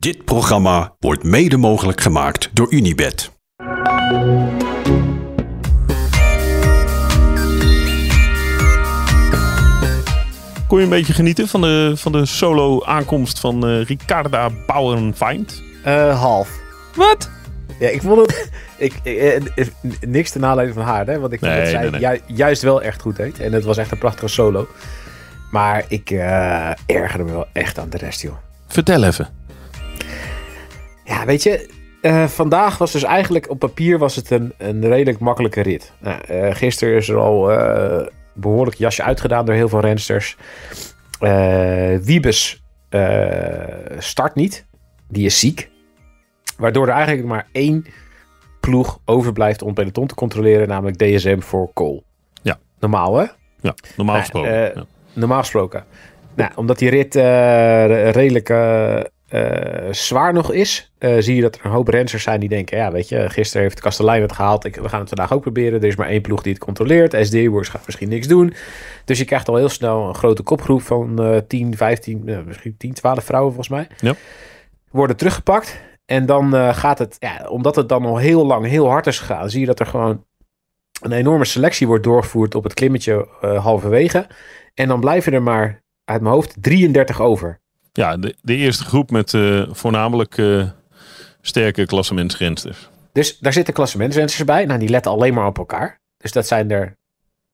Dit programma wordt mede mogelijk gemaakt door Unibed. Kon je een beetje genieten van de, van de solo aankomst van eh Ricarda Bauernfeind? Eh, half. Wat? Ja, ik vond het... Ik, eh, eh, niks te naleven van haar, hè? Want ik vond Nee, dat zij nee, nee. ju- juist wel echt goed deed. En het was echt een prachtige solo. Maar ik eh ergerde me wel echt aan de rest, joh. Vertel even. Ja, weet je, eh, vandaag was dus eigenlijk op papier was het een, een redelijk makkelijke rit. Nou, eh, gisteren is er al eh, behoorlijk jasje uitgedaan door heel veel rensters. Wiebes start niet. Die is ziek. Waardoor er eigenlijk maar één ploeg overblijft om peloton te controleren, namelijk DSM voor Cole. Ja. Normaal, hè? Ja, normaal Nou, gesproken. ja. Normaal gesproken. Nou, omdat die rit re- redelijk zwaar nog is, eh, zie je dat er een hoop renners zijn die denken: ja, weet je, gisteren heeft Kastelein het gehaald. Ik, we gaan het vandaag ook proberen. Er is maar één ploeg die het controleert. SD-Works gaat misschien niks doen. Dus je krijgt al heel snel een grote kopgroep van eh 10, 15, eh, misschien 10, 12 vrouwen volgens mij. Ja. Worden teruggepakt. En dan eh, gaat het, ja, omdat het dan al heel lang heel hard is gegaan, zie je dat er gewoon een enorme selectie wordt doorgevoerd op het klimmetje eh, halverwege. En dan blijven er maar uit mijn hoofd 33 over. Ja, de, de eerste groep met eh, voornamelijk eh, sterke klassementsrensters. Dus daar zitten klassementsrenners bij. Nou, die letten alleen maar op elkaar. Dus dat zijn er...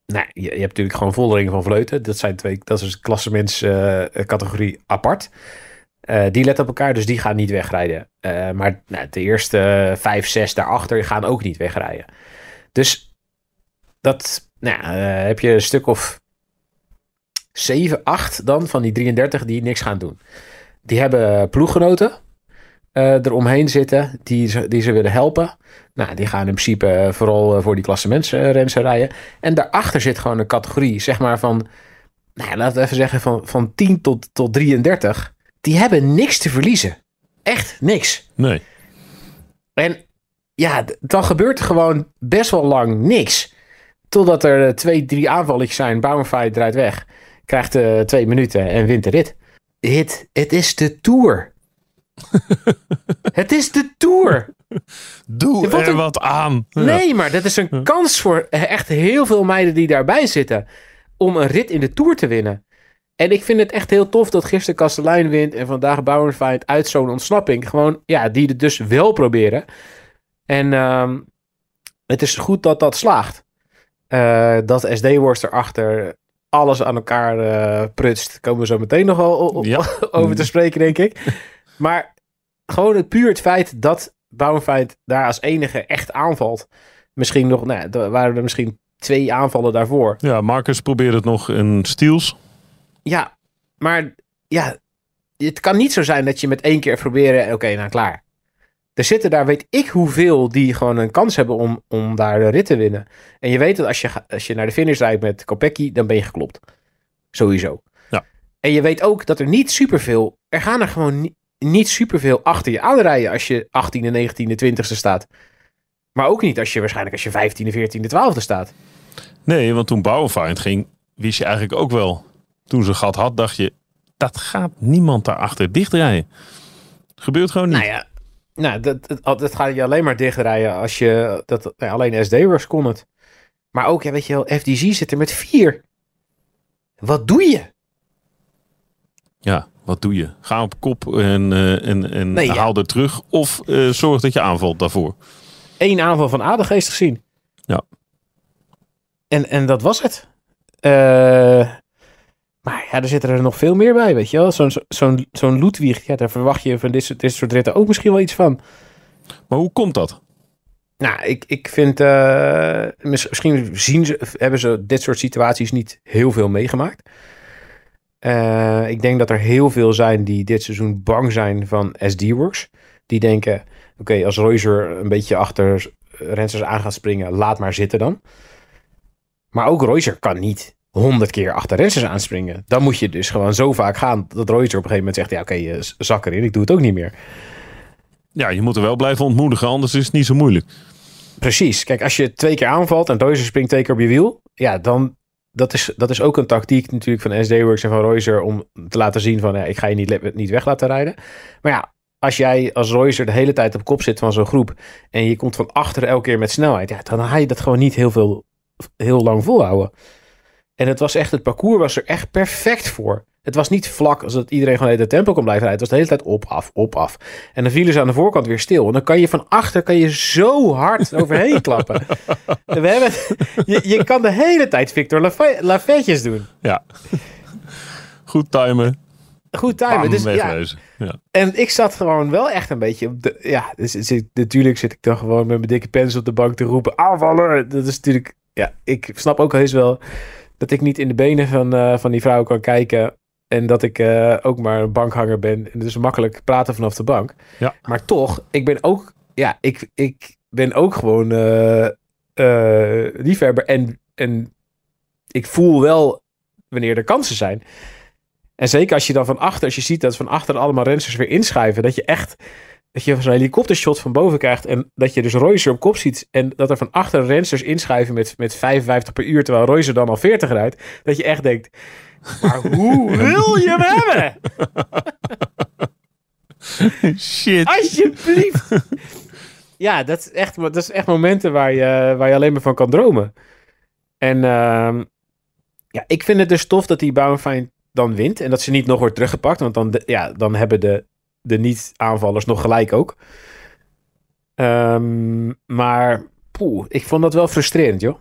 Nou, je, hebt natuurlijk gewoon Voldering van Vleuten. Dat zijn twee... Dat is een klassementscategorie apart. Eh, die letten op elkaar, dus die gaan niet wegrijden. Maar nou, de eerste vijf, zes daarachter gaan ook niet wegrijden. Dus dat... Nou, heb je een stuk of 7, 8 dan van die 33 die niks gaan doen. Die hebben ploeggenoten eh eromheen zitten die ze, die ze willen helpen. Nou, die gaan in principe eh, vooral eh, voor die klassementsrensen rijden. En daarachter zit gewoon een categorie, zeg maar van, nou, laten we even zeggen van, van 10 tot, tot 33. Die hebben niks te verliezen. Echt niks. Nee. En ja, dan gebeurt er gewoon best wel lang niks. Totdat er twee, drie aanvalletjes zijn. Bauernfeit draait weg. Krijgt eh, twee minuten en wint de rit. Het, het is de Tour. het is de Tour. Doe wat er een- wat aan. Ja. Nee, maar dat is een kans voor echt heel veel meiden die daarbij zitten. Om een rit in de Tour te winnen. En ik vind het echt heel tof dat gisteren Kastelein wint. En vandaag Bauernfeit uit zo'n ontsnapping. Gewoon, ja, die het dus wel proberen. En ehm, het is goed dat dat slaagt. Eh, dat SD-worst erachter alles aan elkaar eh, prutst. Komen we zo meteen nog wel Ja. over te spreken, denk ik. Maar gewoon het puur het feit dat Bauernfeit daar als enige echt aanvalt. Misschien nog, nou, er waren er misschien twee aanvallen daarvoor. Ja, Marcus probeerde het nog in Stiels. Ja, maar ja, het kan niet zo zijn dat je met één keer proberen, oké, nou klaar. Er zitten daar, weet ik hoeveel, die gewoon een kans hebben om, om daar de rit te winnen. En je weet dat als je, als je naar de finish rijdt met Kopecky, dan ben je geklopt. Sowieso. Ja. En je weet ook dat er niet superveel, er gaan er gewoon niet, niet superveel achter je aanrijden als je 18e, 19e, 20e staat. Maar ook niet als je waarschijnlijk als je 15e, 14e, 12e staat. Nee, want toen Bauerfeind ging, wist je eigenlijk ook wel. Toen ze gat had, dacht je, dat gaat niemand daarachter dichtrijden. Gebeurt gewoon niet. Nou ja, nou, dat, dat, dat ga je alleen maar dichtrijden als je... Dat, nou, alleen SD-works kon het. Maar ook, ja, weet je wel, FDG zit er met vier. Wat doe je? Ja, wat doe je? Ga op kop en, eh, en, en Nee, ja. haal er terug. Of eh, zorg dat je aanvalt daarvoor. Eén aanval van Adelgeest gezien. Ja. En, en dat was het. Eh, maar ja, er zitten er nog veel meer bij, weet je wel. Zo'n zo'n zo'n Ludwig, ja, daar verwacht je van dit soort, dit soort ritten ook misschien wel iets van. Maar hoe komt dat? Nou, ik, ik vind, eh, mis- misschien zien ze, hebben ze dit soort situaties niet heel veel meegemaakt. Eh, ik denk dat er heel veel zijn die dit seizoen bang zijn van SD-Works. Die denken, oké, als Reuser een beetje achter rensters aan gaat springen, laat maar zitten dan. Maar ook Reuser kan niet honderd keer achter rensters aanspringen. Dan moet je dus gewoon zo vaak gaan dat Reuser op een gegeven moment zegt, ja oké, eh, zak erin, ik doe het ook niet meer. Ja, je moet er wel blijven ontmoedigen, anders is het niet zo moeilijk. Precies. Kijk, als je twee keer aanvalt en Reuser springt twee keer op je wiel, ja, dan dat is, dat is ook een tactiek natuurlijk van SD-Works en van Reuser om te laten zien van, ja, ik ga je niet, niet weg laten rijden. Maar ja, als jij als Roycer de hele tijd op kop zit van zo'n groep en je komt van achter elke keer met snelheid, ja, dan ga je dat gewoon niet heel veel, heel lang volhouden. En het was echt, het parcours was er echt perfect voor. Het was niet vlak, zodat iedereen gewoon de tempo kon blijven rijden. Het was de hele tijd op, af, op, af. En dan vielen ze aan de voorkant weer stil. En dan kan je van achter kan je zo hard overheen klappen. We hebben, je, je kan de hele tijd Victor Lafayetjes doen. Ja. Goed timen. Goed timen. Dus, ja, en ik zat gewoon wel echt een beetje op de... Ja, dus, dus- natuurlijk zit ik dan gewoon met mijn dikke pens op de bank te roepen. Aanvallen! Dat is natuurlijk... Ja, ik snap ook heus wel dat ik niet in de benen van, eh, van die vrouw kan kijken. En dat ik eh, ook maar een bankhanger ben. En dus makkelijk praten vanaf de bank. Ja. Maar toch, ik ben ook... Ja, ik, ik ben ook gewoon eh, liefhebber. En, en ik voel wel wanneer er kansen zijn. En zeker als je dan van achter, als je ziet dat van achter allemaal rensters weer inschrijven, dat je echt, dat je zo'n helikoptershot van boven krijgt en dat je dus Roycer op kop ziet en dat er van achter rensters inschrijven met, met 55 per uur, terwijl Roycer dan al 40 rijdt, dat je echt denkt, maar hoe wil je hem hebben? Shit. Alsjeblieft. Ja, dat is echt, dat is echt momenten waar je, waar je alleen maar van kan dromen. En ehm, ja, ik vind het dus tof dat die Bauernfeind dan wint. En dat ze niet nog wordt teruggepakt. Want dan, ja, dan hebben de, de niet-aanvallers nog gelijk ook. Ehm, maar poeh, ik vond dat wel frustrerend, joh.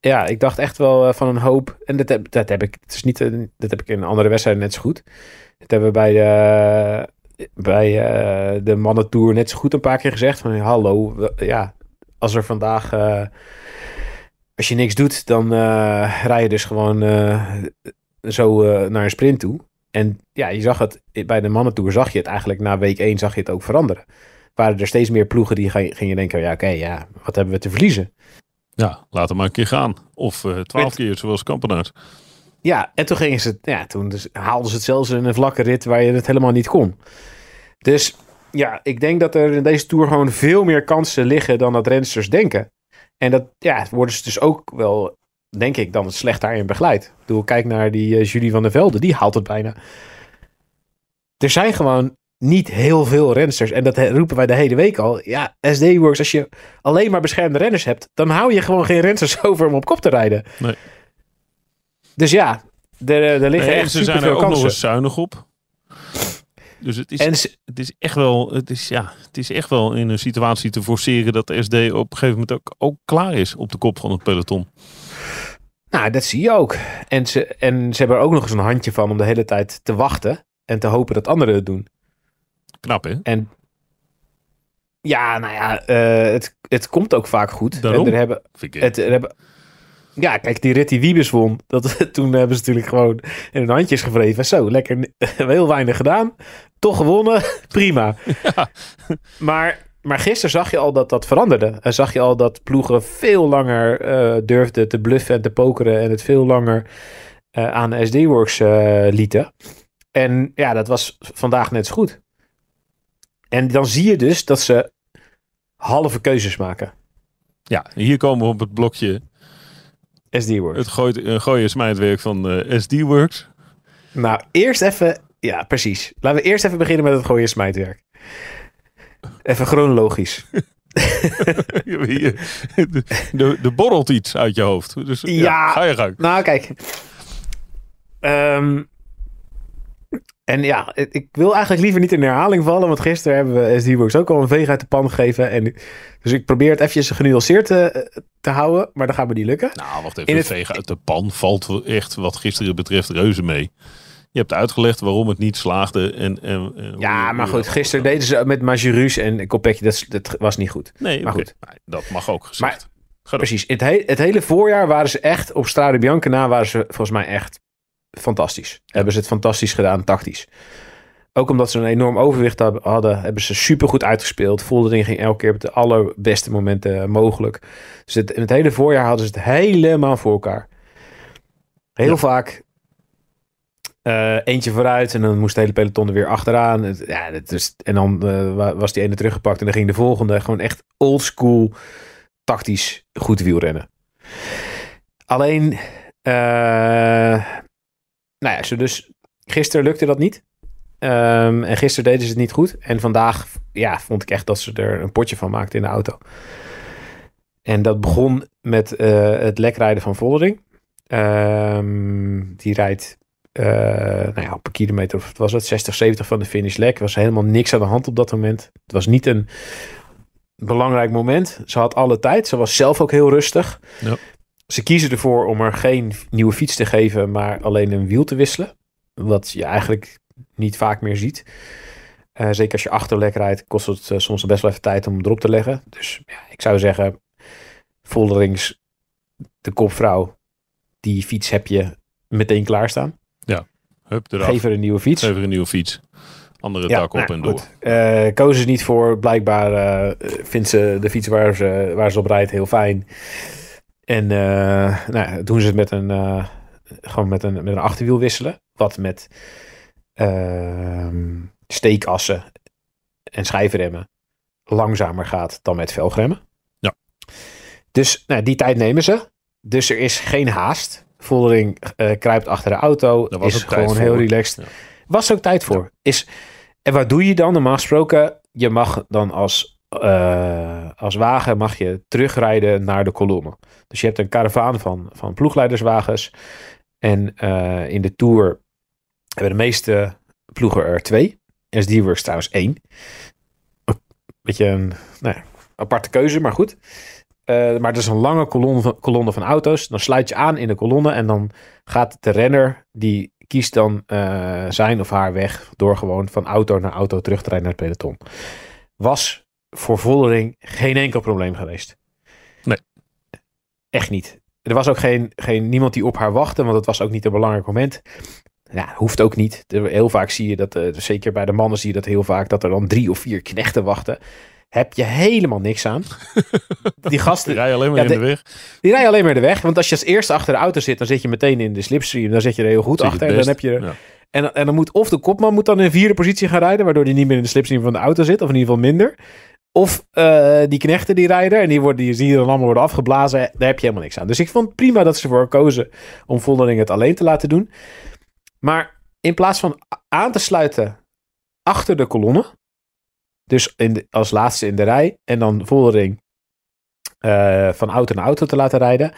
Ja, ik dacht echt wel eh, van een hoop. En dat heb, dat heb ik. Het is niet, eh, dat heb ik in andere wedstrijden net zo goed. Dat hebben we bij de, bij eh, de mannentour net zo goed een paar keer gezegd. Van hallo, ja, als er vandaag. eh, als je niks doet, dan eh, rij je dus gewoon eh, zo eh, naar een sprint toe. En ja, je zag het bij de mannentour, zag je het eigenlijk na week 1 zag je het ook veranderen. Waren er steeds meer ploegen die ging- gingen denken: ja, oké, ja, wat hebben we te verliezen? Ja, laat hem maar een keer gaan. Of eh, twaalf Met- keer zoals Kampenaars. Ja, en toen gingen ze, ja, toen dus haalden ze het zelfs in een vlakke rit waar je het helemaal niet kon. Dus ja, ik denk dat er in deze tour gewoon veel meer kansen liggen dan dat rensters denken. En dat ja, worden ze dus ook wel, denk ik, dan slecht daarin begeleid. Ik bedoel, kijk naar die eh, Julie van der Velde, die haalt het bijna. Er zijn gewoon niet heel veel rensters. En dat roepen wij de hele week al. Ja, SD-Works, als je alleen maar beschermde renners hebt, dan hou je gewoon geen rensters over om op kop te rijden. Nee. Dus ja, er, er liggen Nee, echt ze zijn er ook nog kansen. eens zuinig op. Dus het is, En ze- het is echt wel, het is, ja, het is echt wel in een situatie te forceren dat de SD op een gegeven moment ook, ook klaar is op de kop van het peloton. Nou, dat zie je ook. En ze, en ze hebben er ook nog eens een handje van om de hele tijd te wachten en te hopen dat anderen het doen. Knap hè? En ja, nou ja, eh, het, het komt ook vaak goed. Daarom. En er hebben, het, er hebben, ja, kijk, die rit die Wiebes won, dat, toen hebben ze natuurlijk gewoon in hun handjes gewreven. Zo, lekker, heel weinig gedaan. Toch gewonnen, prima. Maar, maar gisteren zag je al dat dat veranderde. En zag je al dat ploegen veel langer eh, durfden te bluffen en te pokeren. En het veel langer eh, aan de SD-Works eh, lieten. En ja, dat was vandaag net zo goed. En dan zie je dus dat ze halve keuzes maken. Ja, hier komen we op het blokje SD-Works. het gooien smijtwerk van SD-Works. Nou, eerst even... Ja, precies. Laten we eerst even beginnen met het gooien smijtwerk. Even chronologisch. De borrelt iets uit je hoofd. Dus ja, Ja. ga je gang. Nou, kijk. Ehm, en ja, ik wil eigenlijk liever niet in herhaling vallen. Want gisteren hebben we SD-Works ook al een veeg uit de pan gegeven. En, dus ik probeer het eventjes genuanceerd te, te houden. Maar dat gaat me niet lukken. Nou, wacht even. In het- Vegen uit de pan valt echt wat gisteren betreft reuze mee. Je hebt uitgelegd waarom het niet slaagde. En, en, Ja, maar goed. Gisteren deden ze met Majurus en Kopecky. Dat, dat was niet goed. Nee, maar goed. Dat mag ook gezegd. Door. Precies. Het, he- het hele voorjaar waren ze echt, op Strade Bianca na, waren ze volgens mij echt fantastisch. Hebben ze het fantastisch gedaan, tactisch. Ook omdat ze een enorm overwicht hadden, hebben ze supergoed uitgespeeld. Voldering ging elke keer op de allerbeste momenten mogelijk. Dus het, in het hele voorjaar hadden ze het helemaal voor elkaar. Heel Ja. vaak eh, eentje vooruit en dan moest de hele peloton er weer achteraan. Ja, dat is, en dan eh, wa- was die ene teruggepakt en dan ging de volgende. Gewoon echt old school tactisch goed wielrennen. Alleen, eh, nou ja, zo dus gisteren lukte dat niet. Ehm, en gisteren deden ze het niet goed. En vandaag ja, vond ik echt dat ze er een potje van maakten in de auto. En dat begon met het lekrijden van Vollering. Ehm, die rijdt eh, nou ja, op een kilometer, of was het, 60, 70 van de finish lek. Er was helemaal niks aan de hand op dat moment. Het was niet een belangrijk moment. Ze had alle tijd. Ze was zelf ook heel rustig. Ja. Ze kiezen ervoor om er geen nieuwe fiets te geven, maar alleen een wiel te wisselen. Wat je eigenlijk niet vaak meer ziet. Eh, zeker als je achterlek rijdt, kost het eh, soms best wel even tijd om erop te leggen. Dus ja, ik zou zeggen, Volderings, de kopvrouw, die fiets heb je meteen klaarstaan. Hup, eraf. Geef er een nieuwe fiets. Geef er een nieuwe fiets. Andere Ja, dak op nou, en door. kozen ze niet voor. Blijkbaar eh, vindt ze de fiets waar ze, waar ze op rijdt heel fijn. En eh, nou, doen ze het met een, gewoon met een, met een achterwiel wisselen. Wat met ehm, steekassen en schijfremmen langzamer gaat dan met velgremmen. Ja. Dus nou, die tijd nemen ze. Dus er is geen haast. Voldering eh, kruipt achter de auto. Daar was is gewoon heel relaxed. Ja. Was ook tijd voor. Is, en wat doe je dan? Normaal gesproken, je mag dan als, eh, als wagen mag je terugrijden naar de kolonne. Dus je hebt een karavaan van, van ploegleiderswagens. En eh, in de Tour hebben de meeste ploegen er twee. SD-Works trouwens één. Een beetje een nou ja, aparte keuze, maar goed. Eh, maar het is een lange kolonne van, kolonne van auto's. Dan sluit je aan in de kolonne en dan gaat de renner, die kiest dan eh, zijn of haar weg door gewoon van auto naar auto terug te rijden naar het peloton. Was voor Vollering geen enkel probleem geweest. Nee. Echt niet. Er was ook geen, geen, niemand die op haar wachtte, want het was ook niet een belangrijk moment. Ja, hoeft ook niet. Er- Heel vaak zie je dat, eh, zeker bij de mannen zie je dat heel vaak, dat er dan drie of vier knechten wachten. Heb je helemaal niks aan. Die gasten, Rij alleen maar Ja, in de- de weg. die rijden alleen maar de weg. Want als je als eerste achter de auto zit, dan zit je meteen in de slipstream. Dan zit je er heel goed achter. En dan heb je, Ja. en, en dan moet of de kopman moet dan in vierde positie gaan rijden, waardoor die niet meer in de slipstream van de auto zit, of in ieder geval minder. Of eh, die knechten die rijden en die, worden, die zie je dan allemaal worden afgeblazen. Daar heb je helemaal niks aan. Dus ik vond het prima dat ze ervoor kozen om Voldering het alleen te laten doen. Maar in plaats van aan te sluiten achter de kolonne, dus in de- als laatste in de rij, en dan Voldering eh, van auto naar auto te laten rijden,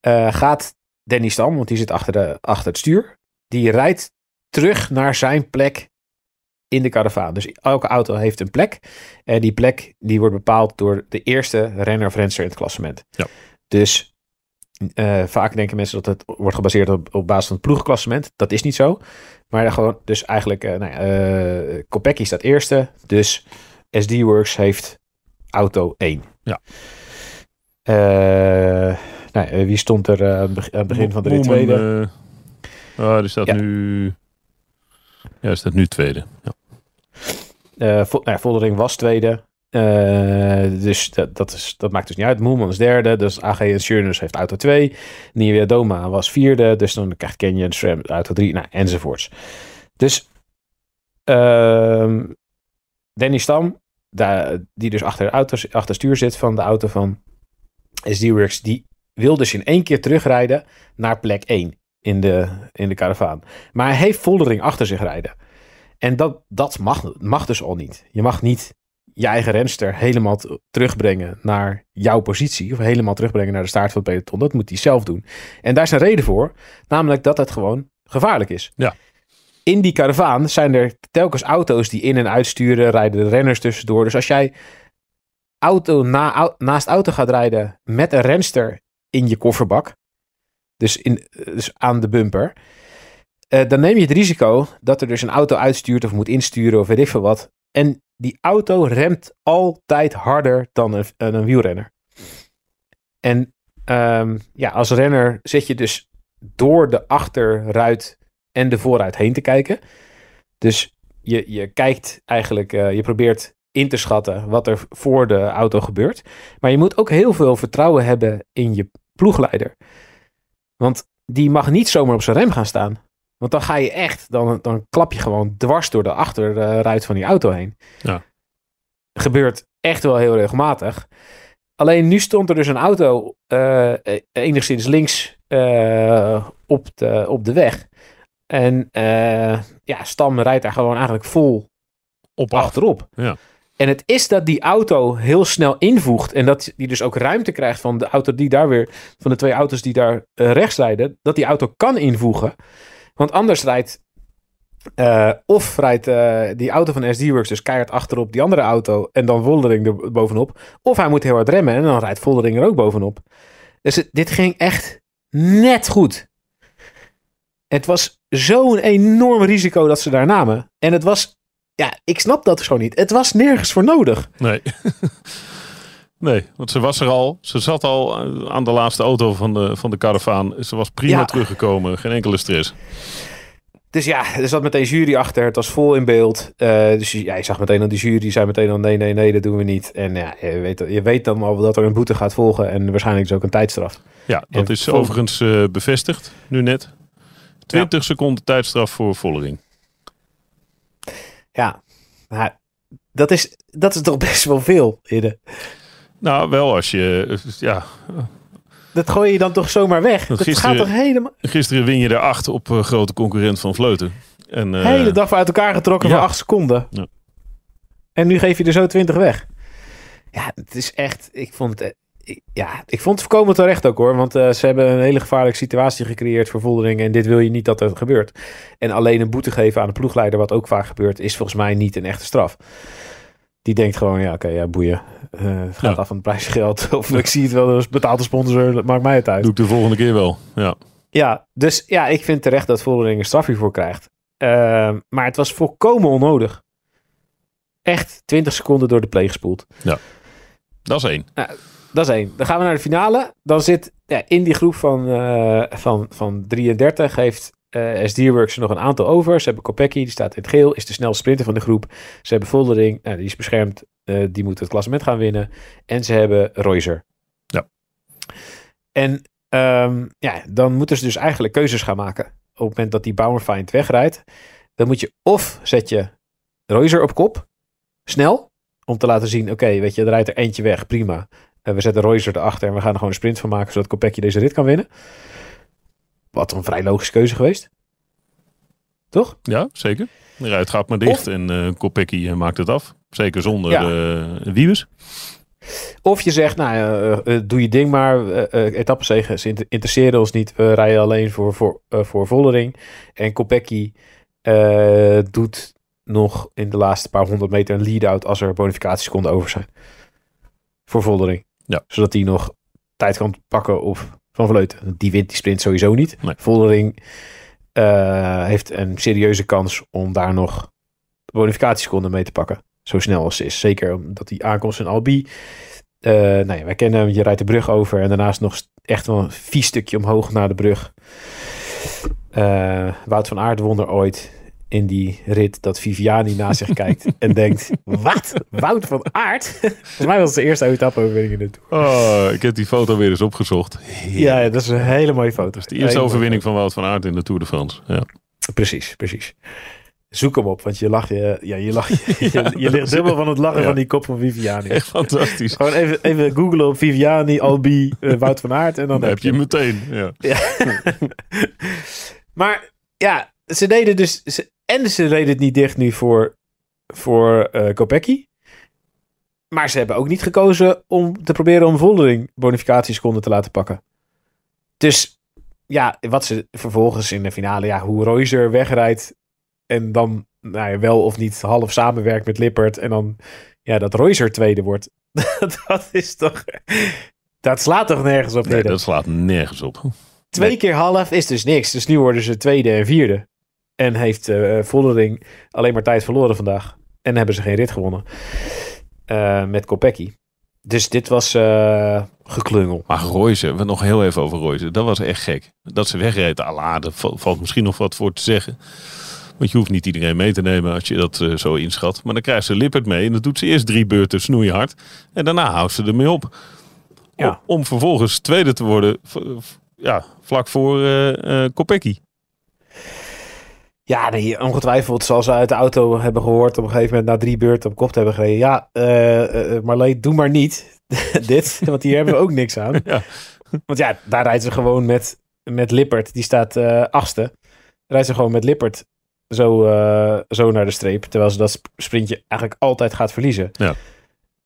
eh, gaat Danny Stam, want die zit achter, de, achter het stuur, die rijdt terug naar zijn plek in de karavaan. Dus elke auto heeft een plek. En die plek die wordt bepaald door de eerste renner of renster in het klassement. Ja. Dus eh, vaak denken mensen dat het wordt gebaseerd op, op basis van het ploegklassement. Dat is niet zo. Maar gewoon, dus eigenlijk, eh nou ja, eh, Kopecky staat eerste. Dus SD Works heeft auto 1. Ja. Nou, wie stond er aan het begin van de rit tweede? oh, die staat Ja. nu... Ja, die staat nu tweede. Ja. Vo- nou ja, Voldering was tweede. Eh, dus dat, dat, is, dat maakt dus niet uit. Moelman is derde. Dus AG Insurance heeft auto 2. Nieuwe Doma was vierde. Dus dan krijgt Canyon SRAM auto 3. Nou, enzovoorts. Dus ehm, Danny Stam, die dus achter, auto, achter stuur zit van de auto van SD-Works, die wil dus in één keer terugrijden naar plek 1 in de, in de karavaan. Maar hij heeft Voldering achter zich rijden. En dat, dat mag, mag dus al niet. Je mag niet je eigen renster helemaal terugbrengen naar jouw positie. Of helemaal terugbrengen naar de staart van het peloton. Dat moet hij zelf doen. En daar is een reden voor. Namelijk dat het gewoon gevaarlijk is. Ja. In die karavaan zijn er telkens auto's die in en uitsturen. Rijden de renners tussendoor. Dus als jij auto na, au- naast auto gaat rijden met een renster in je kofferbak. Dus, in, dus aan de bumper. eh, dan neem je het risico dat er dus een auto uitstuurt of moet insturen of weet ik veel wat. En die auto remt altijd harder dan een, een, wielrenner. En ehm, ja, als renner zit je dus door de achterruit en de voorruit heen te kijken. Dus je, je kijkt eigenlijk, eh, je probeert in te schatten wat er voor de auto gebeurt. Maar je moet ook heel veel vertrouwen hebben in je ploegleider. Want die mag niet zomaar op zijn rem gaan staan. Want dan ga je echt, dan, dan klap je gewoon dwars door de achterruit van die auto heen. Ja. Gebeurt echt wel heel regelmatig. Alleen nu stond er dus een auto eh, enigszins links eh, op, de, op de weg. En eh, ja, Stam rijdt daar gewoon eigenlijk vol Op achterop. Ja. En het is dat die auto heel snel invoegt. En dat die dus ook ruimte krijgt van de auto die daar weer. van de twee auto's die daar rechts rijden. Dat die auto kan invoegen. Want anders rijdt. eh, of rijdt eh, die auto van SD Works dus keihard achterop die andere auto. en dan Voldering er bovenop. Of hij moet heel hard remmen en dan rijdt Voldering er ook bovenop. Dus dit ging echt net goed. Het was zo'n enorm risico dat ze daar namen. En het was ja, ik snap dat zo niet. Het was nergens voor nodig. Nee. nee, want ze was er al. Ze zat al eh, aan de laatste auto van de, van de karavaan. Ze was prima Ja. teruggekomen. Geen enkele stress. Dus ja, er zat meteen jury achter. Het was vol in beeld. Eh, dus ja, je zag meteen aan die jury. Die zei meteen al nee, nee, nee, dat doen we niet. En ja, je weet, je weet dan al dat er een boete gaat volgen. En waarschijnlijk is ook een tijdstraf. Ja, dat En is overigens eh, bevestigd. Nu net. 20 seconden tijdstraf voor Vollering. Ja, maar dat is, dat is toch best wel veel, Hidde. Nou, wel als je... Ja, Dat gooi je dan toch zomaar weg? Dat gisteren- gaat toch helemaal... gisteren win je er acht op eh, grote concurrent van Vleuten. En, eh, hele dag uit elkaar getrokken ja. voor acht seconden. Ja. En nu geef je er zo twintig weg. Ja, het is echt... Ik vond het... eh, ik- Ja, ik vond het voorkomen terecht ook hoor. Want ze hebben een hele gevaarlijke situatie gecreëerd voor Voldering. En dit wil je niet dat er gebeurt. En alleen een boete geven aan de ploegleider, wat ook vaak gebeurt, is volgens mij niet een echte straf. Die denkt gewoon, ja, oké, ja, boeien. Eh, het gaat Ja. af van het prijsgeld. Of ik zie het wel, dus betaalt de sponsor, dat maakt mij het uit. Doe ik de volgende keer wel. Ja. Ja, dus ja, ik vind terecht dat Voldering een straf hiervoor krijgt. Ehm, maar het was volkomen onnodig. Echt 20 seconden door de play gespoeld. Dat is één. Dat is één. Dan gaan we naar de finale. Dan zit ja, in die groep van, eh, van, van 33 heeft eh SD-Works er nog een aantal over. Ze hebben Kopecky, die staat in het geel, is de snelste sprinter van de groep. Ze hebben Voldering, nou, die is beschermd, eh, die moet het klassement gaan winnen. En ze hebben Reuser. Ja. En ehm, ja, dan moeten ze dus eigenlijk keuzes gaan maken. Op het moment dat die Bauerfeind wegrijdt, dan moet je of zet je Reuser op kop, snel, om te laten zien, oké, weet je, er rijdt er eentje weg, prima. En we zetten Reuser erachter en we gaan er gewoon een sprint van maken, zodat Kopecky deze rit kan winnen. Wat een vrij logische keuze geweest. Toch? Ja, zeker. Ruit gaat maar dicht en eh Kopecky eh, maakt het af. Zeker zonder Ja. eh Wiebes. Of je zegt, nou, doe je ding maar. uh, etappenzegen, ze inter- interesseren ons niet. We rijden alleen voor, voor, voor Vollering. En Kopecky doet nog in de laatste paar honderd meter een lead-out als er bonificatieseconden over zijn. Voor Vollering. Ja. Zodat hij nog tijd kan pakken op Van Vleuten. Die wint die sprint sowieso niet. Nee. Vollering eh, heeft een serieuze kans om daar nog bonificatieseconden mee te pakken. Zo snel als ze is. Zeker omdat die aankomst in Albi. eh nou ja, wij kennen hem. Je rijdt de brug over. En daarnaast nog echt wel een vies stukje omhoog naar de brug. Eh, Wout van Aert won er ooit in die rit dat Viviani naast zich kijkt en denkt: Wat? Wout van Aert? Volgens mij was het de eerste etappe-overwinning in de Tour. Oh, ik heb die foto weer eens opgezocht. Ja, ja, dat is een hele mooie foto. Dat is de eerste Hele overwinning van Wout van Aert in de Tour de France. Ja. Precies, precies. Zoek hem op, want je lacht je, ja, je, lacht, je, je, je ligt dubbel van het lachen Ja. van die kop van Viviani. Echt fantastisch. Gewoon even, even googlen op Viviani, Albi, eh, Wout van Aert en dan Dan heb je hem meteen. Ja. Maar ja, ze deden dus. Ze, en ze reden het niet dicht nu voor, voor Kopecky. Maar ze hebben ook niet gekozen om te proberen om Voldering bonificatieseconden te laten pakken. Dus ja, wat ze vervolgens in de finale, ja, hoe Reuser wegrijdt en dan nou ja, wel of niet half samenwerkt met Lippert en dan ja, dat Reuser tweede wordt. dat is toch. Dat slaat toch nergens op. Nee, dat slaat nergens op. Twee Nee. keer half is dus niks. Dus nu worden ze tweede en vierde. En heeft eh Vollering alleen maar tijd verloren vandaag. En hebben ze geen rit gewonnen. Eh, met Kopecky. Dus dit was eh geklungel. Maar Royce, we nog heel even over Royce. Dat was echt gek. Dat ze wegreed, ala, daar val- valt misschien nog wat voor te zeggen. Want je hoeft niet iedereen mee te nemen als je dat zo inschat. Maar dan krijgt ze Lippert mee en dan doet ze eerst drie beurten snoeihard. En daarna houdt ze ermee op. Ja. Om, om vervolgens tweede te worden, ja, vlak voor Kopecky. Ja, nee, ongetwijfeld zal ze uit de auto hebben gehoord. Op een gegeven moment na drie beurten op kop te hebben gereden. Ja, eh, Marleen, doe maar niet dit. Want hier hebben we ook niks aan. Ja. Want ja, daar rijdt ze gewoon met, met Lippert. Die staat eh achtste. rijdt ze gewoon met Lippert zo, zo naar de streep. Terwijl ze dat sp- sprintje eigenlijk altijd gaat verliezen. Ja.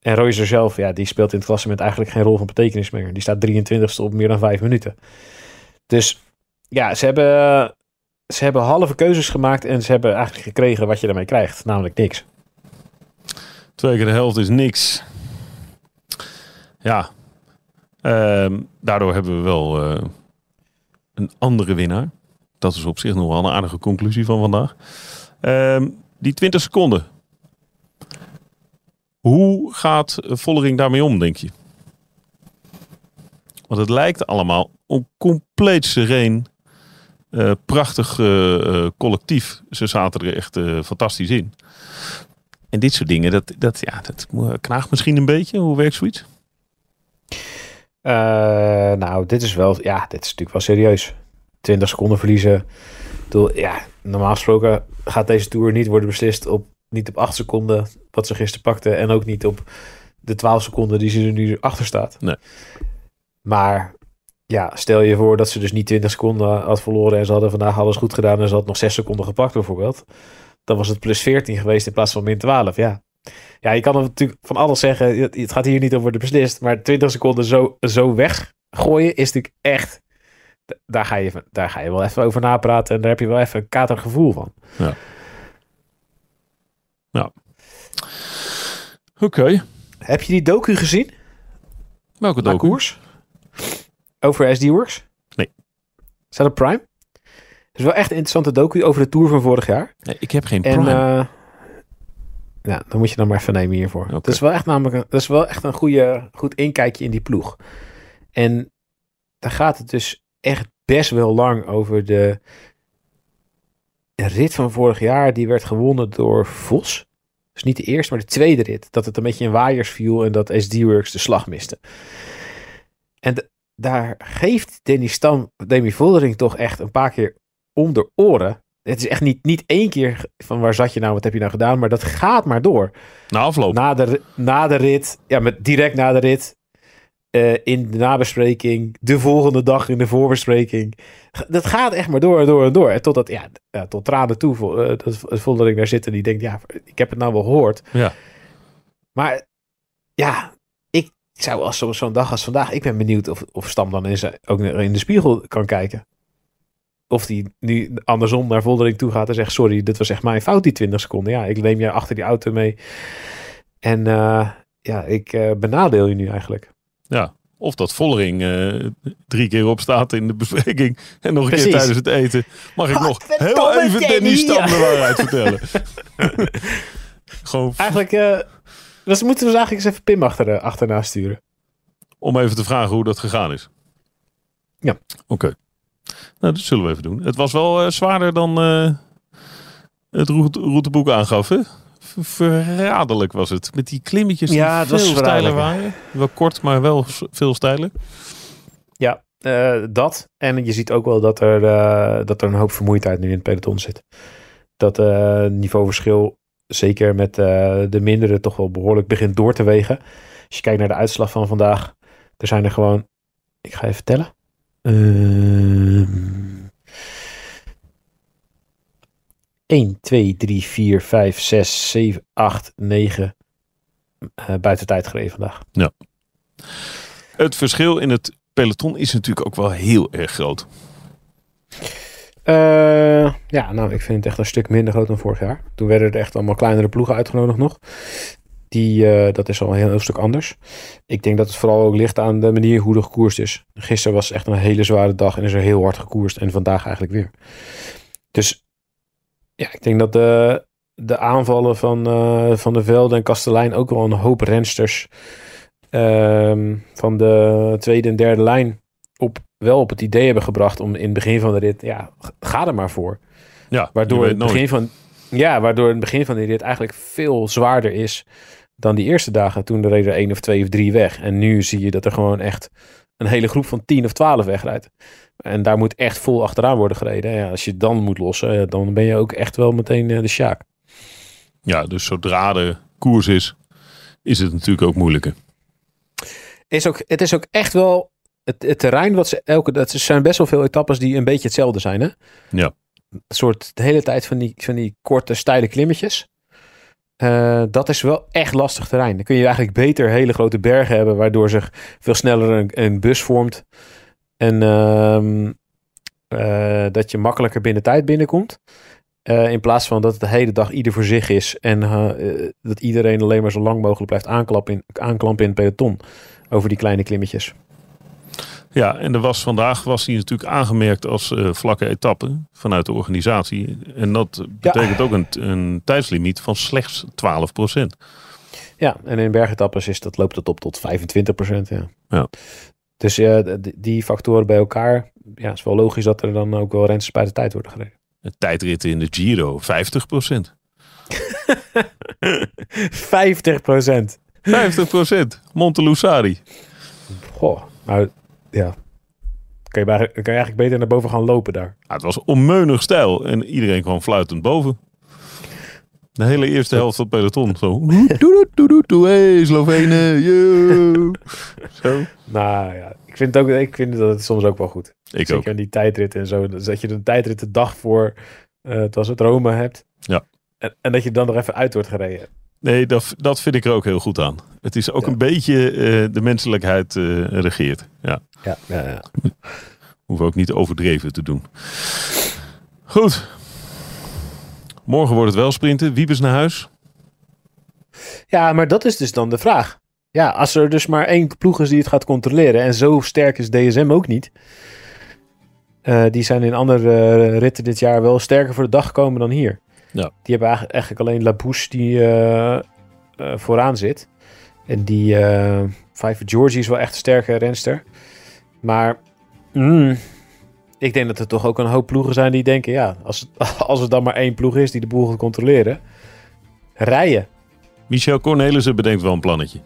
En Reuser zelf, ja, die speelt in het klassement eigenlijk geen rol van betekenis meer. Die staat 23ste op meer dan vijf minuten. Dus ja, ze hebben, ze hebben halve keuzes gemaakt en ze hebben eigenlijk gekregen wat je daarmee krijgt. Namelijk niks. Twee keer de helft is niks. Ja. Ehm, daardoor hebben we wel eh, een andere winnaar. Dat is op zich nog wel een aardige conclusie van vandaag. Ehm, die 20 seconden. Hoe gaat Vollering daarmee om, denk je? Want het lijkt allemaal een compleet sereen, eh, prachtig eh, eh, collectief. Ze zaten er echt fantastisch in. En dit soort dingen, dat, dat, ja, dat knaagt misschien een beetje. Hoe werkt zoiets? Nou, dit is wel, ja, dit is natuurlijk wel serieus. 20 seconden verliezen. Bedoel, ja, normaal gesproken gaat deze tour niet worden beslist op, niet op 8 seconden, wat ze gisteren pakten, en ook niet op de 12 seconden die ze er nu achter staat. Nee. Maar ja, stel je voor dat ze dus niet 20 seconden had verloren en ze hadden vandaag alles goed gedaan en ze had nog 6 seconden gepakt bijvoorbeeld. Dan was het plus 14 geweest in plaats van min 12, ja. Ja, je kan natuurlijk van alles zeggen. Het gaat hier niet over de beslist. Maar 20 seconden zo, zo weggooien is natuurlijk echt... Daar ga, je, daar ga je wel even over napraten. En daar heb je wel even een kater gevoel van. Oké. Heb je die docu gezien? Welke Na docu? koers? Over SD Works? Nee. Staat op Prime? Het is wel echt een interessante docu over de Tour van vorig jaar. Nee, ik heb geen En Prime. eh, ja, dan moet je dan maar even nemen hiervoor. Oké. Dat is wel echt namelijk een, dat is wel echt een goede, goed inkijkje in die ploeg. En daar gaat het dus echt best wel lang over de rit van vorig jaar. Die werd gewonnen door Vos. Dus niet de eerste, maar de tweede rit. Dat het een beetje in waaiers viel en dat SD-Works de slag miste. En de- daar geeft Danny Stam, Demi Voldering toch echt een paar keer om de oren. Het is echt niet, niet één keer van waar zat je nou, wat heb je nou gedaan, maar dat gaat maar door. Na afloop. Na de, na de rit, ja, met, direct na de rit, eh, in de nabespreking, de volgende dag in de voorbespreking. Dat gaat echt maar door en door en door. En totdat, ja, ja tot tranen toe, eh, dat Voldering daar zit en die denkt, ja, ik heb het nou wel gehoord. Ja. Maar ja, ik zou als zo- zo'n dag als vandaag, ik ben benieuwd of, of Stam dan in zijn, ook in de spiegel kan kijken. Of die nu andersom naar Voldering toe gaat en zegt, sorry, dit was echt mijn fout, die 20 seconden. Ja, ik neem je achter die auto mee. En eh, ja, ik eh, benadeel je nu eigenlijk. Ja. Of dat Vollering eh, drie keer opstaat in de bespreking. En nog een Precies. keer tijdens het eten. Mag ik nog heel even Danny. Stam de waarheid vertellen. Gewoon Eigenlijk, eh dus moeten we dus eigenlijk eens even Pim achter, eh, achterna sturen. om even te vragen hoe dat gegaan is. Ja. Oké. Nou, dat zullen we even doen. Het was wel eh, zwaarder dan eh, het route- routeboek aangaf, hè? Verraderlijk was het. Met die klimmetjes die Ja, het was veel steiler waren. Wel kort, maar wel veel steiler. Ja, dat. En je ziet ook wel dat er, dat er een hoop vermoeidheid nu in het peloton zit. Dat niveauverschil, zeker met eh, de mindere, toch wel behoorlijk begint door te wegen. Als je kijkt naar de uitslag van vandaag, er zijn er gewoon, ik ga even tellen. Ehm 1, 2, 3, 4, 5, 6, 7, 8, 9 eh buiten tijd gereden vandaag. Het verschil in het peloton is natuurlijk ook wel heel erg groot. Eh, ja, nou, ik vind het echt een stuk minder groot dan vorig jaar. Toen werden er echt allemaal kleinere ploegen uitgenodigd nog. Die, eh, dat is al een heel, heel stuk anders. Ik denk dat het vooral ook ligt aan de manier hoe er gekoerst is. Gisteren was echt een hele zware dag en is er heel hard gekoerst. En vandaag eigenlijk weer. Dus ja, ik denk dat de, de aanvallen van, eh, van de Velde en Kastelein ook wel een hoop rensters ehm, van de tweede en derde lijn op, wel op het idee hebben gebracht om in het begin van de rit, ja, ga er maar voor. Ja, Waardoor het nooit. begin van, ja, waardoor het begin van die rit eigenlijk veel zwaarder is dan die eerste dagen. Toen reden er één of twee of drie weg. En nu zie je dat er gewoon echt een hele groep van tien of twaalf wegrijdt. En daar moet echt vol achteraan worden gereden. Ja, als je dan moet lossen, dan ben je ook echt wel meteen eh, de sjaak. Ja, dus zodra de koers is, is het natuurlijk ook moeilijker. Is ook, het is ook echt wel het, het terrein wat ze elke. Dat zijn best wel veel etappes die een beetje hetzelfde zijn. Hè? Ja. soort de hele tijd van die, van die korte, steile klimmetjes. Eh, dat is wel echt lastig terrein. Dan kun je eigenlijk beter hele grote bergen hebben, waardoor zich veel sneller een, een bus vormt. En ehm, eh, dat je makkelijker binnen tijd binnenkomt. Eh, in plaats van dat het de hele dag ieder voor zich is. En dat iedereen alleen maar zo lang mogelijk blijft aanklampen in, aanklampen in het peloton. Over die kleine klimmetjes. Ja, en er was vandaag was hij natuurlijk aangemerkt als eh, vlakke etappe vanuit de organisatie. En dat betekent ook een, een tijdslimiet van slechts 12% Ja, en in bergetappes is dat, loopt het op tot 25 procent. Ja. Ja. Dus d- die factoren bij elkaar. Ja, is wel logisch dat er dan ook wel rentes bij de tijd worden gereden. Een tijdritten in de Giro 50% 50 procent. 50% Montelusari. Goh, nou ja. Kan je, bij- kan je eigenlijk beter naar boven gaan lopen daar. Ja, het was onmeunig stijl en iedereen kwam fluitend boven. De hele eerste helft van het peloton. Zo. Doe, doe, doe, doe, doe, hey, Slovenen. yo. Zo. Nou ja, ik vind, het ook, ik vind dat het soms ook wel goed. Ik Zeker ook. aan die tijdrit en zo. Dus dat je de tijdrit de dag voor eh het was het Rome hebt. Ja. En, en dat je dan er even uit wordt gereden. Nee, dat, dat vind ik er ook heel goed aan. Het is ook Ja. een beetje eh, de menselijkheid eh, regeert. Ja, Ja, ja, ja. hoeven ook niet overdreven te doen. Goed. Morgen wordt het wel sprinten. Wiebes naar huis. ja, maar dat is dus dan de vraag. Ja, als er dus maar één ploeg is die het gaat controleren. En zo sterk is DSM ook niet. Eh, die zijn in andere ritten dit jaar wel sterker voor de dag gekomen dan hier. Ja. Die hebben eigenlijk, alleen Labouche die eh, eh, vooraan zit. En die eh Five Georgie is wel echt een sterke renster. Maar mm, ik denk dat er toch ook een hoop ploegen zijn die denken... ja, als, als er dan maar één ploeg is die de boel gaat controleren... rijden. Michel Cornelissen bedenkt wel een plannetje.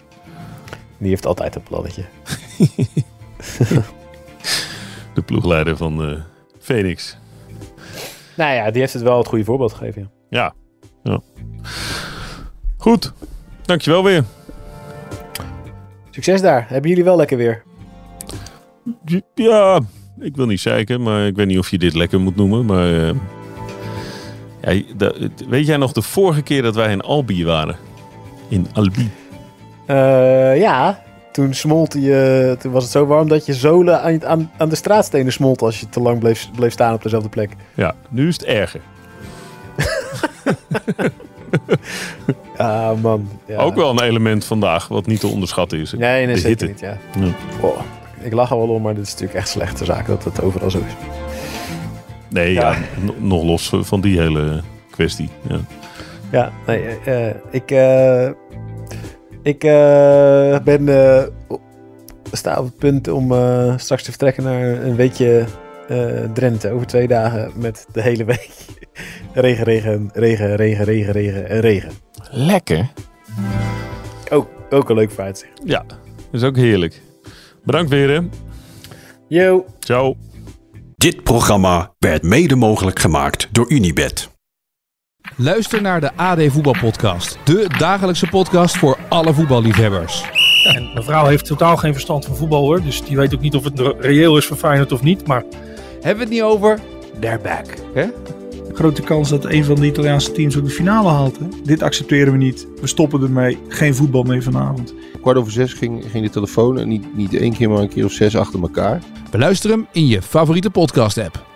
Die heeft altijd een plannetje. De ploegleider van eh Phoenix. Nou ja, die heeft het wel het goede voorbeeld gegeven. Ja. Ja. ja. Goed. Dankjewel weer. Succes daar. Hebben jullie wel lekker weer? Ja, ik wil niet zeiken, maar ik weet niet of je dit lekker moet noemen. Maar eh, ja, weet jij nog de vorige keer dat wij in Albi waren? In Albi. Eh, ja, toen smolt je. toen was het zo warm dat je zolen aan, aan, aan de straatstenen smolt als je te lang bleef, bleef staan op dezelfde plek. Ja, nu is het erger. Ah man. Ja. Ook wel een element vandaag wat niet te onderschatten is. Nee, nee zeker hitte. niet. Ja. Ja. Oh, ik lach er wel om, maar dit is natuurlijk echt slechte zaak dat het overal zo is. Nee, ja. Nog los van die hele kwestie. Ja. Ja, nee, eh, ik, eh, ik eh, ben, sta op het punt om straks te vertrekken naar een weekje Drenthe over twee dagen met de hele week regen, regen, regen, regen, regen, regen en regen. Lekker. Ook, ook een leuk vooruitzicht. Ja, is ook heerlijk. Bedankt weer hè. Yo! Ciao. Dit programma werd mede mogelijk gemaakt door Unibed. Luister naar de AD Voetbalpodcast. De dagelijkse podcast voor alle voetballiefhebbers. En mijn vrouw heeft totaal geen verstand van voetbal hoor. Dus die weet ook niet of het reëel is voor Feyenoord of niet. Maar Hebben we het niet over? They're back. Hè? Grote kans dat een van de Italiaanse teams ook de finale haalt. Hè? Dit accepteren we niet. We stoppen ermee. Geen voetbal meer vanavond. kwart over zes ging, ging de telefoon. En niet, niet één keer, maar een keer of zes achter elkaar. Beluister hem in je favoriete podcast app.